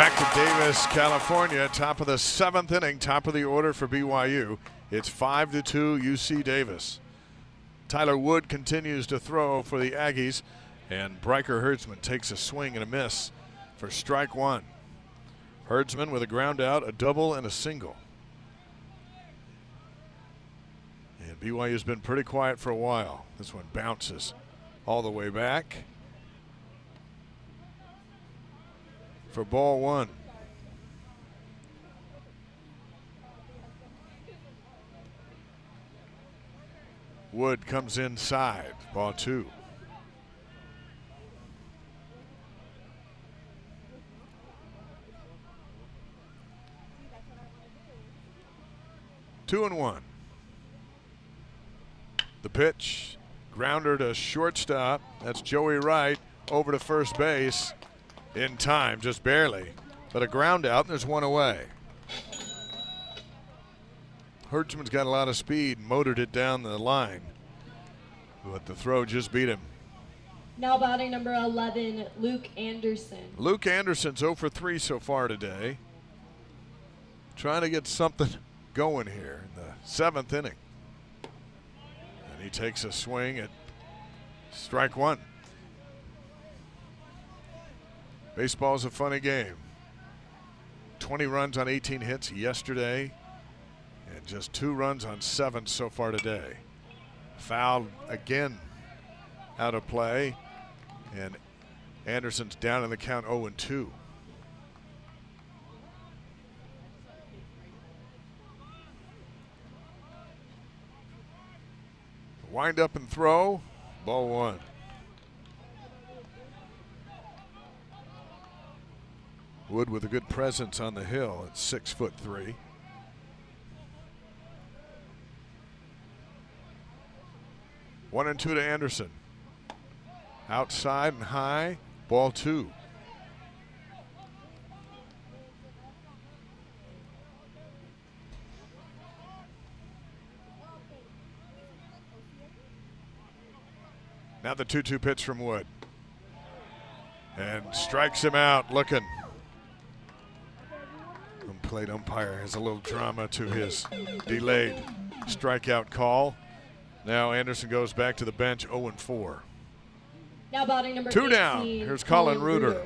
Back to Davis, California, top of the seventh inning, top of the order for BYU. It's 5 to 2 UC Davis. Tyler Wood continues to throw for the Aggies, and Bryker Herdsman takes a swing and a miss for strike one. Herdsman with a ground out, a double, and a single. And BYU's been pretty quiet for a while. This one bounces all the way back. For ball one. Wood comes inside. Ball two. Two and one. The pitch, grounder to shortstop. That's Joey Wright over to first base in time, just barely. But a ground out, and there's one away. Herdsman's got a lot of speed, motored it down the line. But the throw just beat him. Now batting number 11, Luke Anderson. Luke Anderson's 0 for 3 so far today. Trying to get something going here in the seventh inning. And he takes a swing at strike one. Baseball's a funny game. 20 runs on 18 hits yesterday, and just two runs on seven so far today. Fouled again out of play, and Anderson's down in the count 0 2. Wind up and throw, ball one. Wood with a good presence on the hill at six foot three. One and two to Anderson. Outside and high, ball two. Now the 2 2 pitch from Wood. And strikes him out looking. Plate umpire has a little drama to his delayed strikeout call. Now Anderson goes back to the bench 0 and 4. Now batting number Two 18, down. Here's Colin Reuter.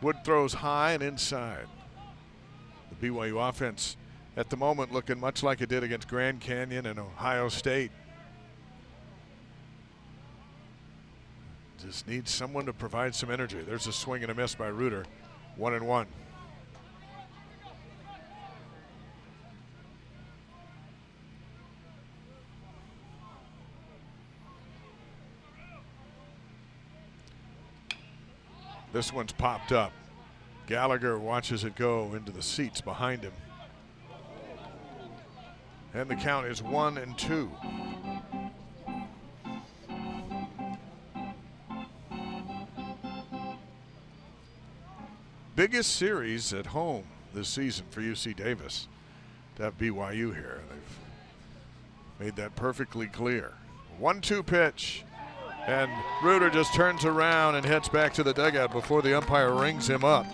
Wood throws high and inside. The BYU offense at the moment looking much like it did against Grand Canyon and Ohio State. Just needs someone to provide some energy. There's a swing and a miss by Reuter. One and one. This one's popped up. Gallagher watches it go into the seats behind him. And the count is one and two. Biggest series at home this season for UC Davis to have BYU here. They've made that perfectly clear. One two pitch. And Reuter just turns around and heads back to the dugout before the umpire rings him up.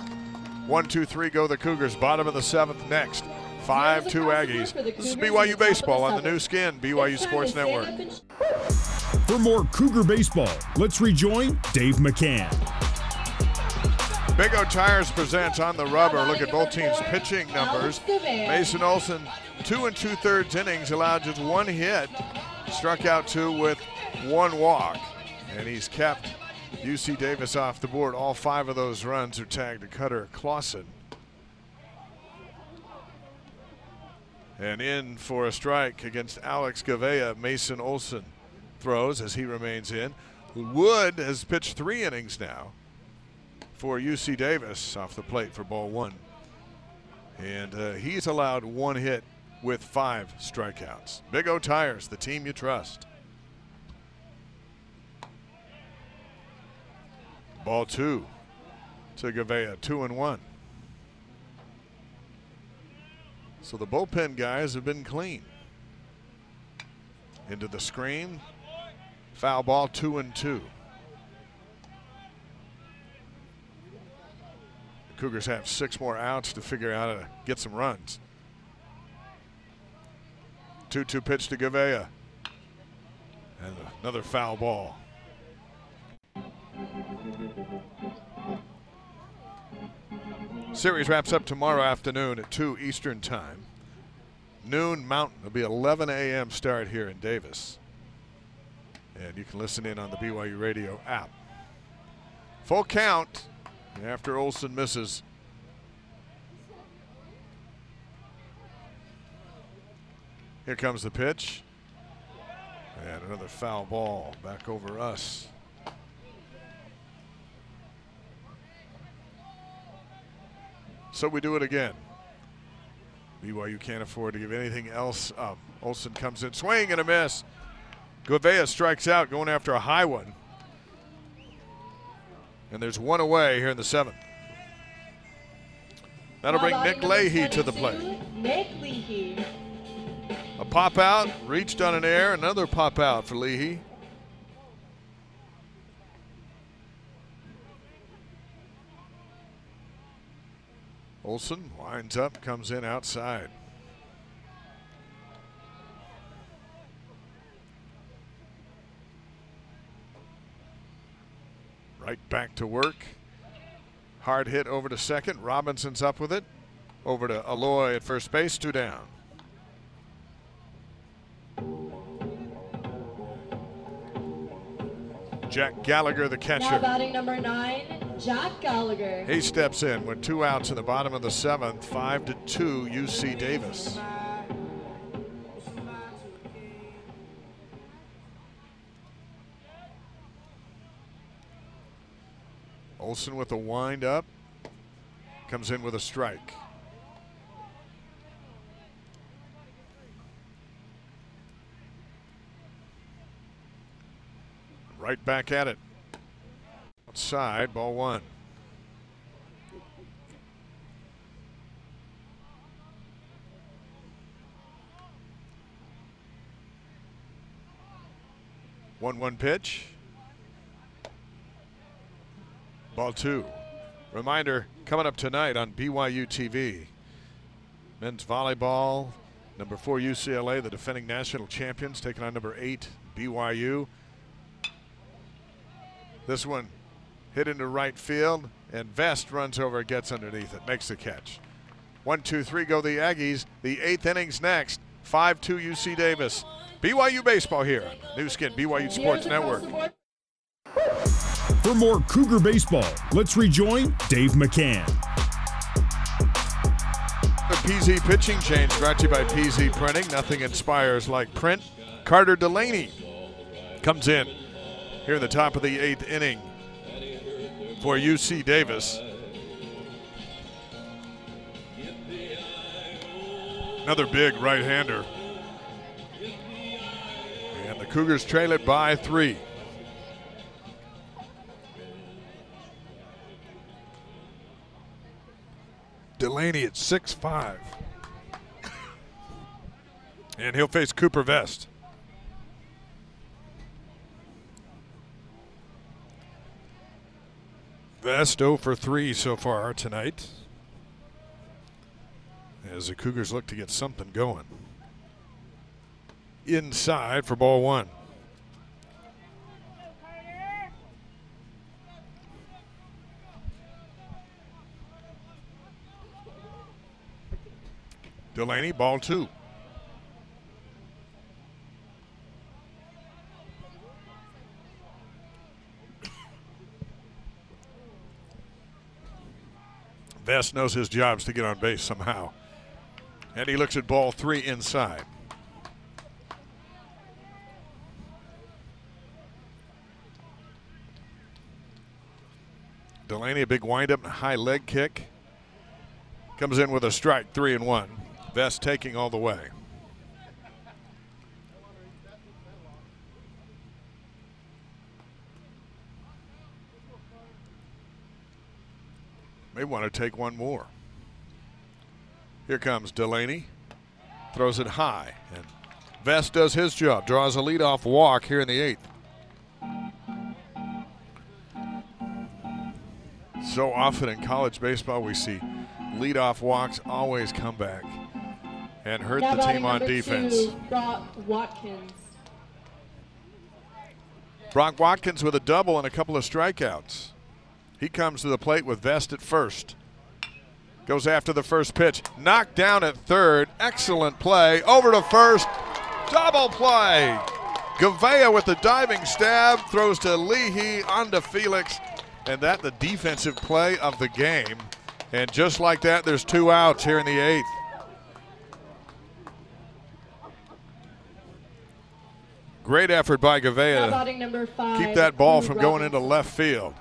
One, two, three go the Cougars. Bottom of the seventh next. 5 2 Aggies. This is BYU Baseball on the Nu Skin, BYU Sports Network. For more Cougar Baseball, let's rejoin Dave McCann. Big O Tires presents on the rubber. Look at both teams' pitching numbers. Mason Olson, two and two thirds innings, allowed just one hit, struck out two with one walk, and he's kept UC Davis off the board. All five of those runs are tagged to Cutter Clausen. And in for a strike against Alex Gavea, Mason Olson throws as he remains in. Wood has pitched three innings now for UC Davis off the plate for ball one. And uh, he's allowed one hit with five strikeouts. Big O Tires, the team you trust. Ball two to Gavea, two and one. So the bullpen guys have been clean. into the screen. Foul ball, two and two. The Cougars have six more outs to figure out how to get some runs. 2 2 pitch to Gavea. And another foul ball. Series wraps up tomorrow afternoon at 2 Eastern Time. Noon Mountain. It'll be 11 a.m. start here in Davis. And you can listen in on the BYU Radio app. Full count after Olson misses. Here comes the pitch. And another foul ball back over us. So we do it again. BYU can't afford to give anything else up. Olson comes in, swing and a miss. Gavea strikes out, going after a high one. And there's one away here in the seventh. That'll bring Nick Leahy to the plate. Nick Leahy. A pop out, reached on an air, another pop out for Leahy. Olson winds up, comes in outside. Right back to work. Hard hit over to second. Robinson's up with it. Over to Aloy at first base, two down. Jack Gallagher, the catcher. Now batting number nine, Jack Gallagher. He steps in with two outs in the bottom of the seventh, five to two, UC Davis. Olson with a wind up, comes in with a strike. Right back at it. Outside, ball one. One one pitch. Ball two. Reminder coming up tonight on BYU TV. Men's volleyball, number four UCLA, the defending national champions, taking on number eight BYU. This one hit into right field, and Vest runs over, gets underneath it, makes the catch. One, two, three go the Aggies. The eighth inning's next. 5 2 UC Davis. BYU baseball here. Nu Skin, BYU Sports Network. For more Cougar baseball, let's rejoin Dave McCann. The PZ pitching change brought to you by PZ Printing. Nothing inspires like print. Carter Delaney comes in here in the top of the eighth inning for UC Davis. Another big right hander. And the Cougars trail it by three. Delaney at six five, And he'll face Cooper Vest. Vest 0 for 3 so far tonight. As the Cougars look to get something going. Inside for ball one. Delaney, ball two. Vest knows his job is to get on base somehow. And he looks at ball three inside. Delaney, a big windup high leg kick. Comes in with a strike, three and one. Vest taking all the way. May want to take one more. Here comes Delaney. Throws it high and Vest does his job, draws a leadoff walk here in the eighth. So often in college baseball, we see leadoff walks always come back and hurt Now the team on defense. Two, Brock Watkins. Brock Watkins with a double and a couple of strikeouts. He comes to the plate with Vest at first. Goes after the first pitch. Knocked down at third. Excellent play. Over to first. Double play. Gavea with the diving stab. Throws to Leahy onto Felix. And that the defensive play of the game. And just like that, there's two outs here in the eighth. Great effort by Gavea batting number five. keep that ball from going into left field.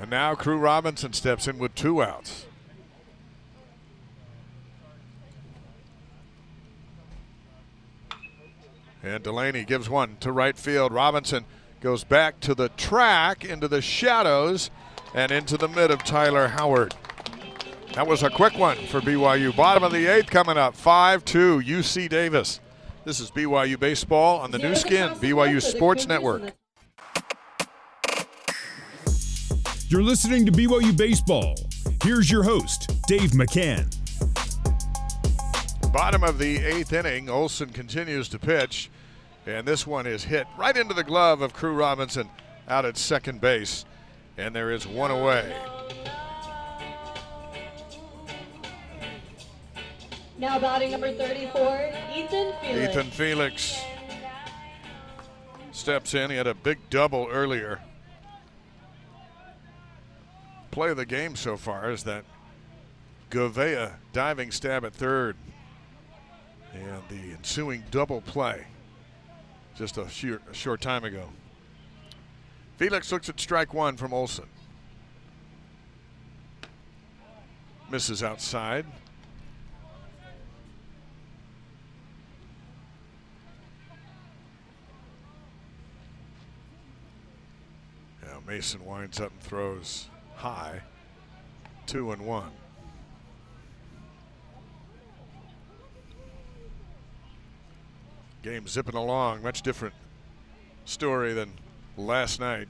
And now Crew Robinson steps in with two outs. And Delaney gives one to right field. Robinson goes back to the track, into the shadows, and into the mid of Tyler Howard. That was a quick one for BYU. Bottom of the eighth coming up. 5 2, UC Davis. This is BYU Baseball on the Nu Skin, BYU board for the Sports Network. You're listening to BYU Baseball. Here's your host, Dave McCann. Bottom of the eighth inning, Olson continues to pitch, and this one is hit right into the glove of Crew Robinson out at second base, and there is one away. Now batting number 34, Ethan Felix. Ethan Felix steps in. He had a big double earlier. Play of the game so far is that Govea diving stab at third and the ensuing double play just a a short time ago. Felix looks at strike one from Olson. Misses outside. Now Mason winds up and throws high. Two and one. Game zipping along. Much different story than last night.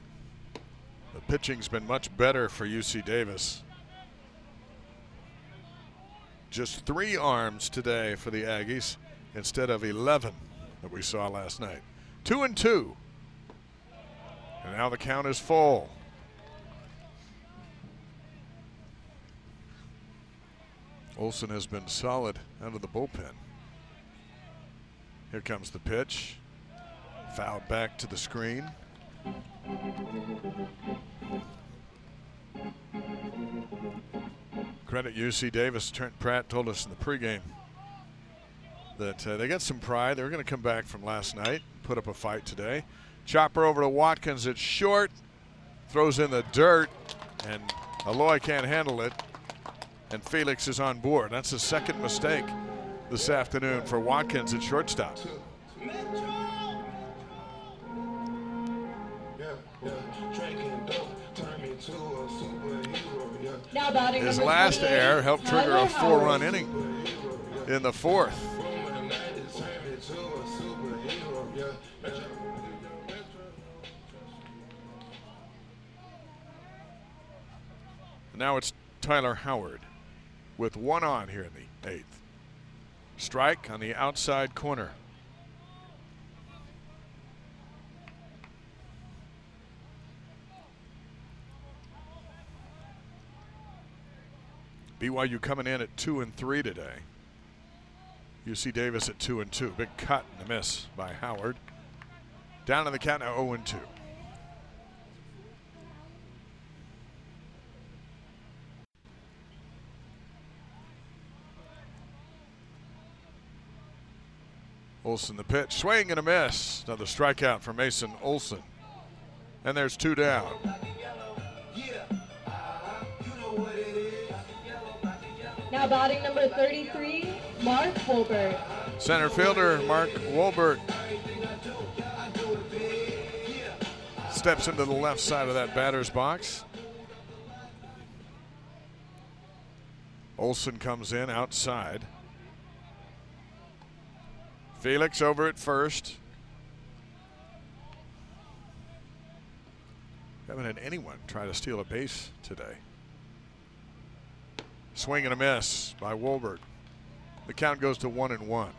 The pitching's been much better for UC Davis. Just three arms today for the Aggies instead of 11 that we saw last night. Two and two. And now the count is full. Olson has been solid out of the bullpen. Here comes the pitch. Fouled back to the screen. Credit UC Davis. Trent Pratt told us in the pregame that uh, they got some pride. They were going to come back from last night, put up a fight today. Chopper over to Watkins. It's short. Throws in the dirt, and Aloy can't handle it. And Felix is on board. That's the second mistake this afternoon for Watkins at shortstop. Now His last error helped trigger a four run inning in the fourth. Now it's Tyler Howard with one on here in the eighth. Strike on the outside corner. BYU coming in at two and three today. UC Davis at two and two. Big cut and a miss by Howard. Down in the count now 0 and 2. Olson the pitch, swing and a miss. Another strikeout for Mason Olson. And there's two down. Now batting number 33, Mark Wolbert. Center fielder Mark Wolbert steps into the left side of that batter's box. Olson comes in outside. Felix over at first. Haven't had anyone try to steal a base today. Swing and a miss by Wolbert. The count goes to one and one.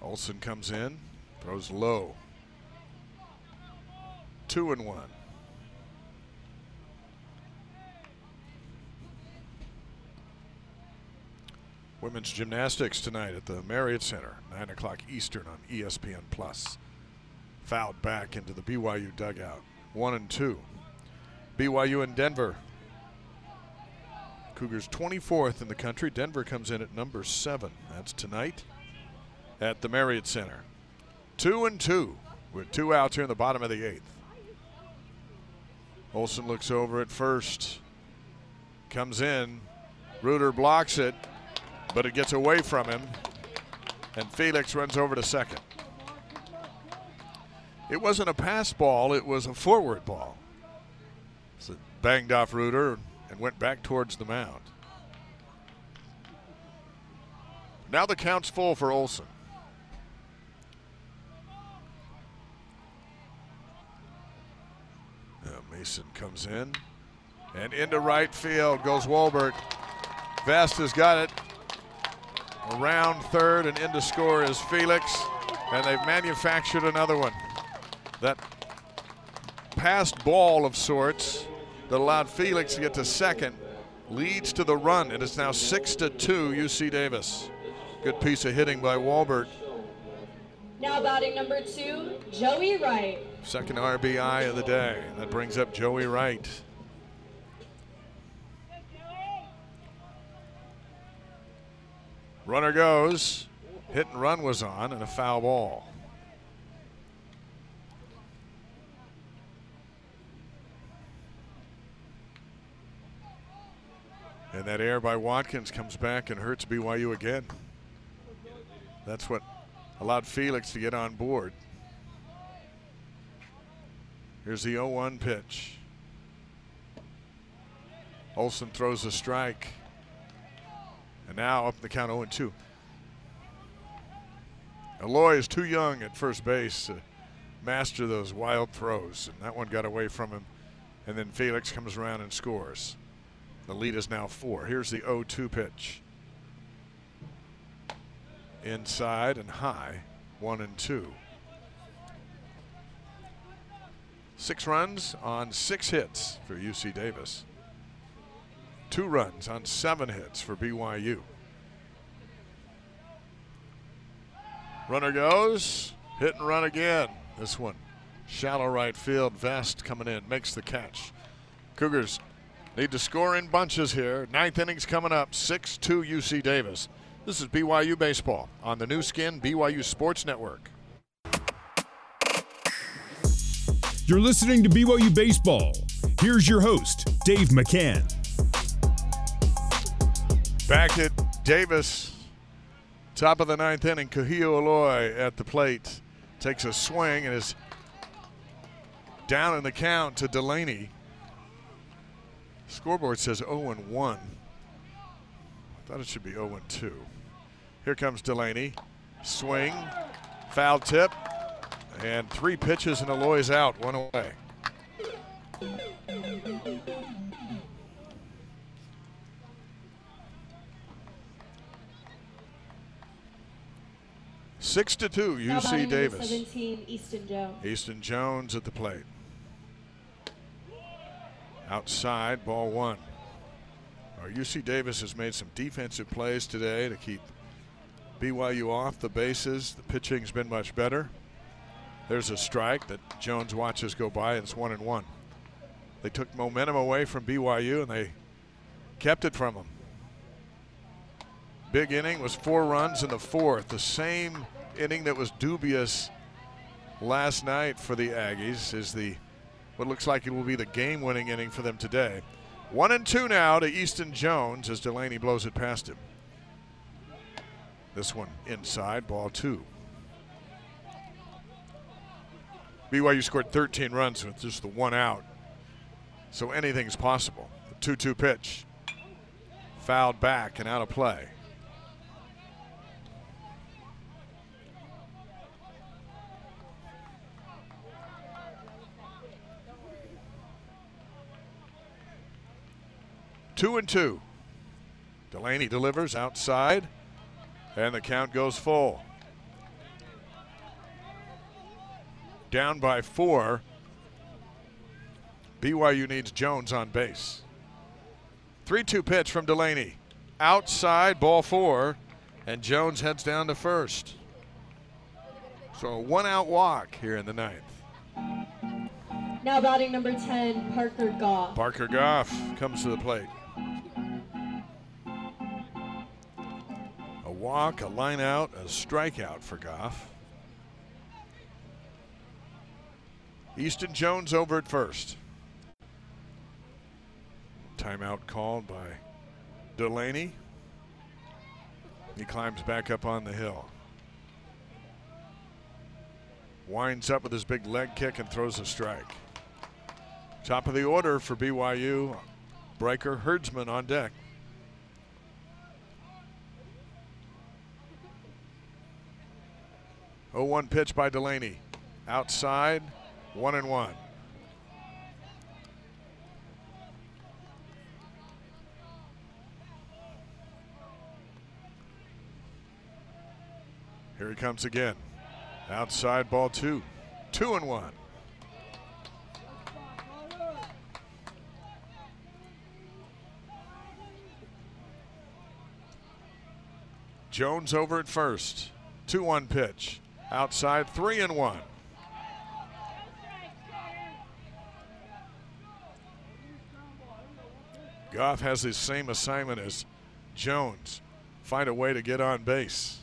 Olson comes in, throws low. Two and one. Women's gymnastics tonight at the Marriott Center, 9 o'clock Eastern on ESPN Plus. Fouled back into the BYU dugout. One and two. BYU and Denver. Cougars 24th in the country. Denver comes in at number seven. That's tonight at the Marriott Center. Two and two with two outs here in the bottom of the eighth. Olson looks over at first. Comes in. Reuter blocks it but it gets away from him, and Felix runs over to second. It wasn't a pass ball, it was a forward ball. So banged off Reuter and went back towards the mound. Now the count's full for Olson. Mason comes in and into right field goes Wolbert. Vest has got it around third and into score is Felix. And they've manufactured another one. That passed ball of sorts that allowed Felix to get to second leads to the run. And It is now six to two UC Davis. Good piece of hitting by Wolbert. Now batting number two, Joey Wright. Second RBI of the day. That brings up Joey Wright. Runner goes. Hit and run was on and a foul ball. And that air by Watkins comes back and hurts BYU again. That's what allowed Felix to get on board. Here's the 0 1 pitch. Olson throws a strike. And now up the count 0 2. Aloy is too young at first base to master those wild throws, and that one got away from him. And then Felix comes around and scores. The lead is now four. Here's the 0 2 pitch. Inside and high, one and two. Six runs on six hits for UC Davis two runs on seven hits for BYU. Runner goes, hit and run again. This one, shallow right field. Vest coming in, makes the catch. Cougars need to score in bunches here. Ninth innings coming up, 6 2 UC Davis. This is BYU Baseball on the Nu Skin BYU Sports Network. You're listening to BYU Baseball. Here's your host, Dave McCann. Back at Davis, top of the ninth inning, Kahio Aloy at the plate takes a swing and is down in the count to Delaney. Scoreboard says 0 and 1. I thought it should be 0 and 2. Here comes Delaney. Swing, foul tip, and three pitches, and Aloy's out, one away. Six to two, UC Davis. 17, Easton Jones. Easton Jones at the plate. Outside, ball one. Our UC Davis has made some defensive plays today to keep BYU off the bases. The pitching's been much better. There's a strike that Jones watches go by, and it's one and one. They took momentum away from BYU and they kept it from them. Big inning was four runs in the fourth, the same inning that was dubious last night for the Aggies is the what looks like it will be the game-winning inning for them today. One and two now to Easton Jones as Delaney blows it past him. This one inside, ball two. BYU scored 13 runs with just the one out. So anything's possible. 2 2 pitch. Fouled back and out of play. Two and two. Delaney delivers outside, and the count goes full. Down by four. BYU needs Jones on base. 3 2 pitch from Delaney. Outside, ball four, and Jones heads down to first. So a one out walk here in the ninth. Now batting number 10, Parker Goff. Parker Goff comes to the plate. Walk, a line out, a strikeout for Goff. Easton Jones over at first. Timeout called by Delaney. He climbs back up on the hill. Winds up with his big leg kick and throws a strike. Top of the order for BYU, Bryker Herdsman on deck. Oh one pitch by Delaney. Outside, one and one. Here he comes again. Outside ball two. Two and one. Jones over at first. 2 1 pitch. Outside, 3 and 1. Goff has his same assignment as Jones find a way to get on base.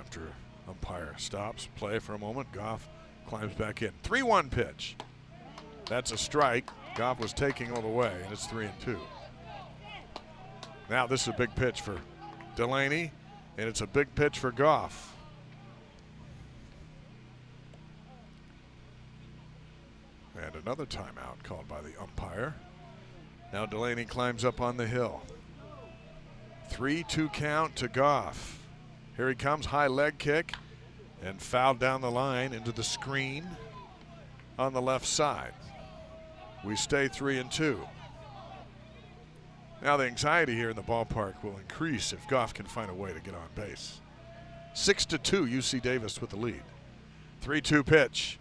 After umpire stops play for a moment, Goff climbs back in. 3 1 pitch. That's a strike. Goff was taking all the way, and it's 3 and 2. Now, this is a big pitch for Delaney, and it's a big pitch for Goff. And another timeout called by the umpire. Now Delaney climbs up on the hill. 3 2 count to Goff. Here he comes, high leg kick, and fouled down the line into the screen on the left side. We stay 3 and 2. Now the anxiety here in the ballpark will increase if Goff can find a way to get on base. 6 to 2, UC Davis with the lead. 3 2 pitch.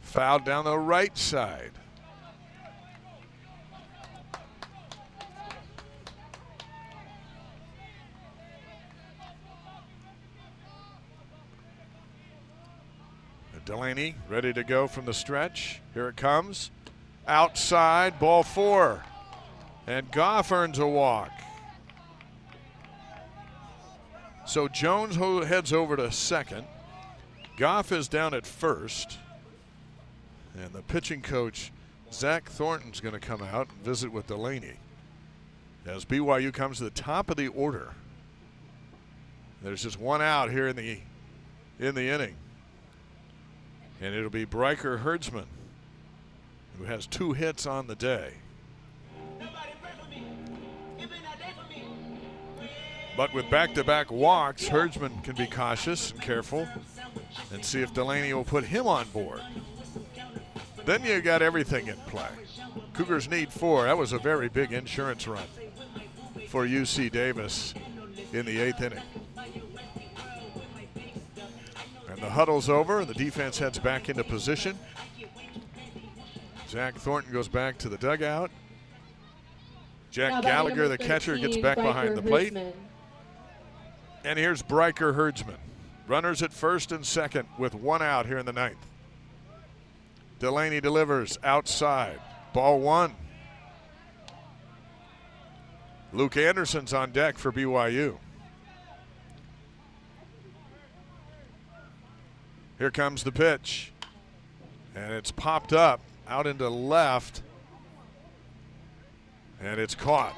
Fouled down the right side. Delaney ready to go from the stretch. Here it comes. Outside, ball four. And Goff earns a walk. So Jones heads over to second. Goff is down at first. And the pitching coach, Zach Thornton's going to come out and visit with Delaney. As BYU comes to the top of the order. There's just one out here in the in the inning. And it'll be Bryker Herdsman, who has two hits on the day. But with back to back walks, Herdsman can be cautious and careful and see if Delaney will put him on board. Then you got everything in play. Cougars need four. That was a very big insurance run for UC Davis in the eighth inning. And the huddle's over. The defense heads back into position. Zach Thornton goes back to the dugout. Jack Gallagher, the catcher, gets back behind the plate. And here's Bryker Herdsman. Runners at first and second with one out here in the ninth. Delaney delivers outside. Ball one. Luke Anderson's on deck for BYU. Here comes the pitch. And it's popped up out into left. And it's caught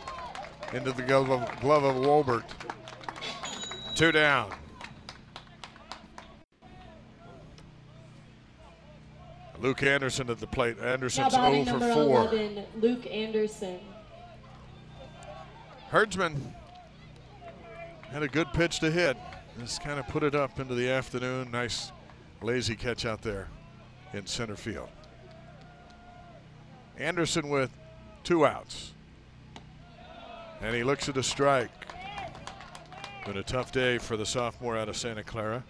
into the glove of, glove of Wolbert. Two down. Luke Anderson at the plate. Anderson's now 0 for 4. 11, Luke Anderson. Herdsman had a good pitch to hit. Just kind of put it up into the afternoon. Nice lazy catch out there in center field. Anderson with two outs. And he looks at a strike. Been a tough day for the sophomore out of Santa Clara.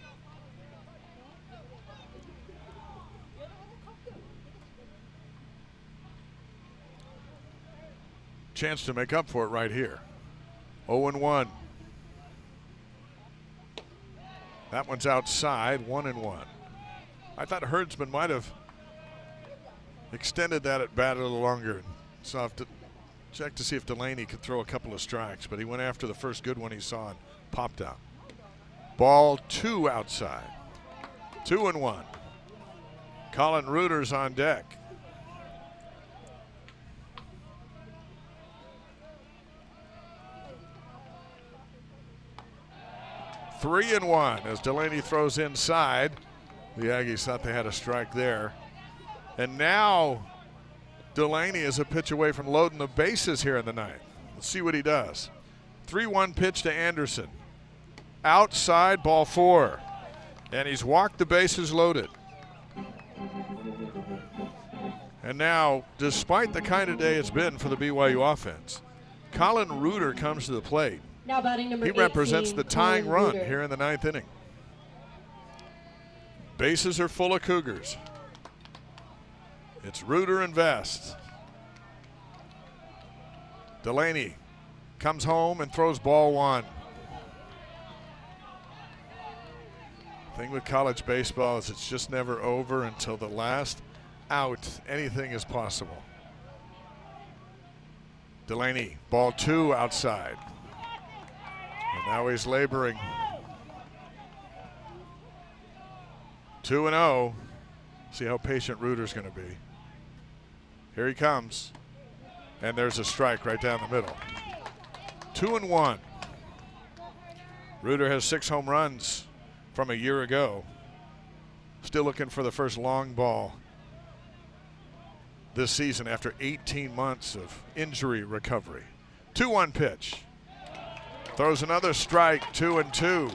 Chance to make up for it right here. 0 1. That one's outside, 1 and 1. I thought Herdsman might have extended that at bat a little longer. So if to check to see if Delaney could throw a couple of strikes, but he went after the first good one he saw and popped out. Ball two outside. Two and one. Colin Reuter's on deck. Three and one as Delaney throws inside. The Aggies thought they had a strike there. And now Delaney is a pitch away from loading the bases here in the ninth. Let's see what he does. 3 1 pitch to Anderson. Outside, ball four. And he's walked the bases loaded. And now, despite the kind of day it's been for the BYU offense, Colin Reuter comes to the plate. Now batting number He 18, represents the tying Colin run Reuter. here in the ninth inning. Bases are full of Cougars. It's Reuter and Vest. Delaney comes home and throws ball one. Thing with college baseball is it's just never over until the last out. Anything is possible. Delaney, ball two outside. And now he's laboring. 2 and 0. See how patient Reuter's going to be. Here he comes. And there's a strike right down the middle. 2 and 1. Reuter has six home runs from a year ago. Still looking for the first long ball this season after 18 months of injury recovery. 2 1 pitch. Throws another strike, 2 and 2.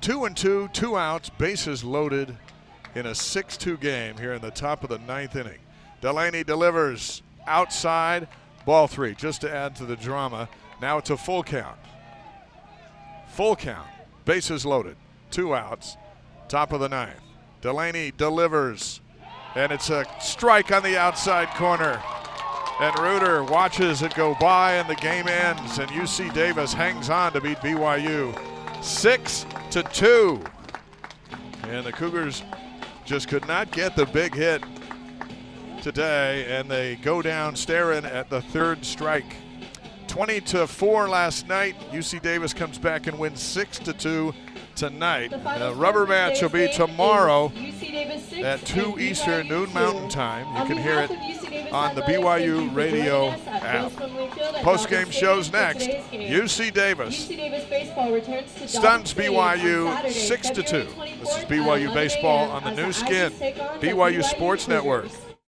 Two and two, two outs, bases loaded in a 6 2 game here in the top of the ninth inning. Delaney delivers outside, ball three, just to add to the drama. Now it's a full count. Full count, bases loaded, two outs, top of the ninth. Delaney delivers, and it's a strike on the outside corner. And Reuter watches it go by, and the game ends. And UC Davis hangs on to beat BYU six to two. And the Cougars just could not get the big hit today, and they go down staring at the third strike. 20 to 4 last night. UC Davis comes back and wins 6 to 2 tonight. The rubber match will be tomorrow at 2 Eastern, noon. Mountain Time. You On can hear it on the BYU radio app. Post game shows next. UC Davis UC Davis baseball returns to stuns BYU Saturday, 6 to 2. This is BYU baseball on the Nu Skin. BYU Sports. Network.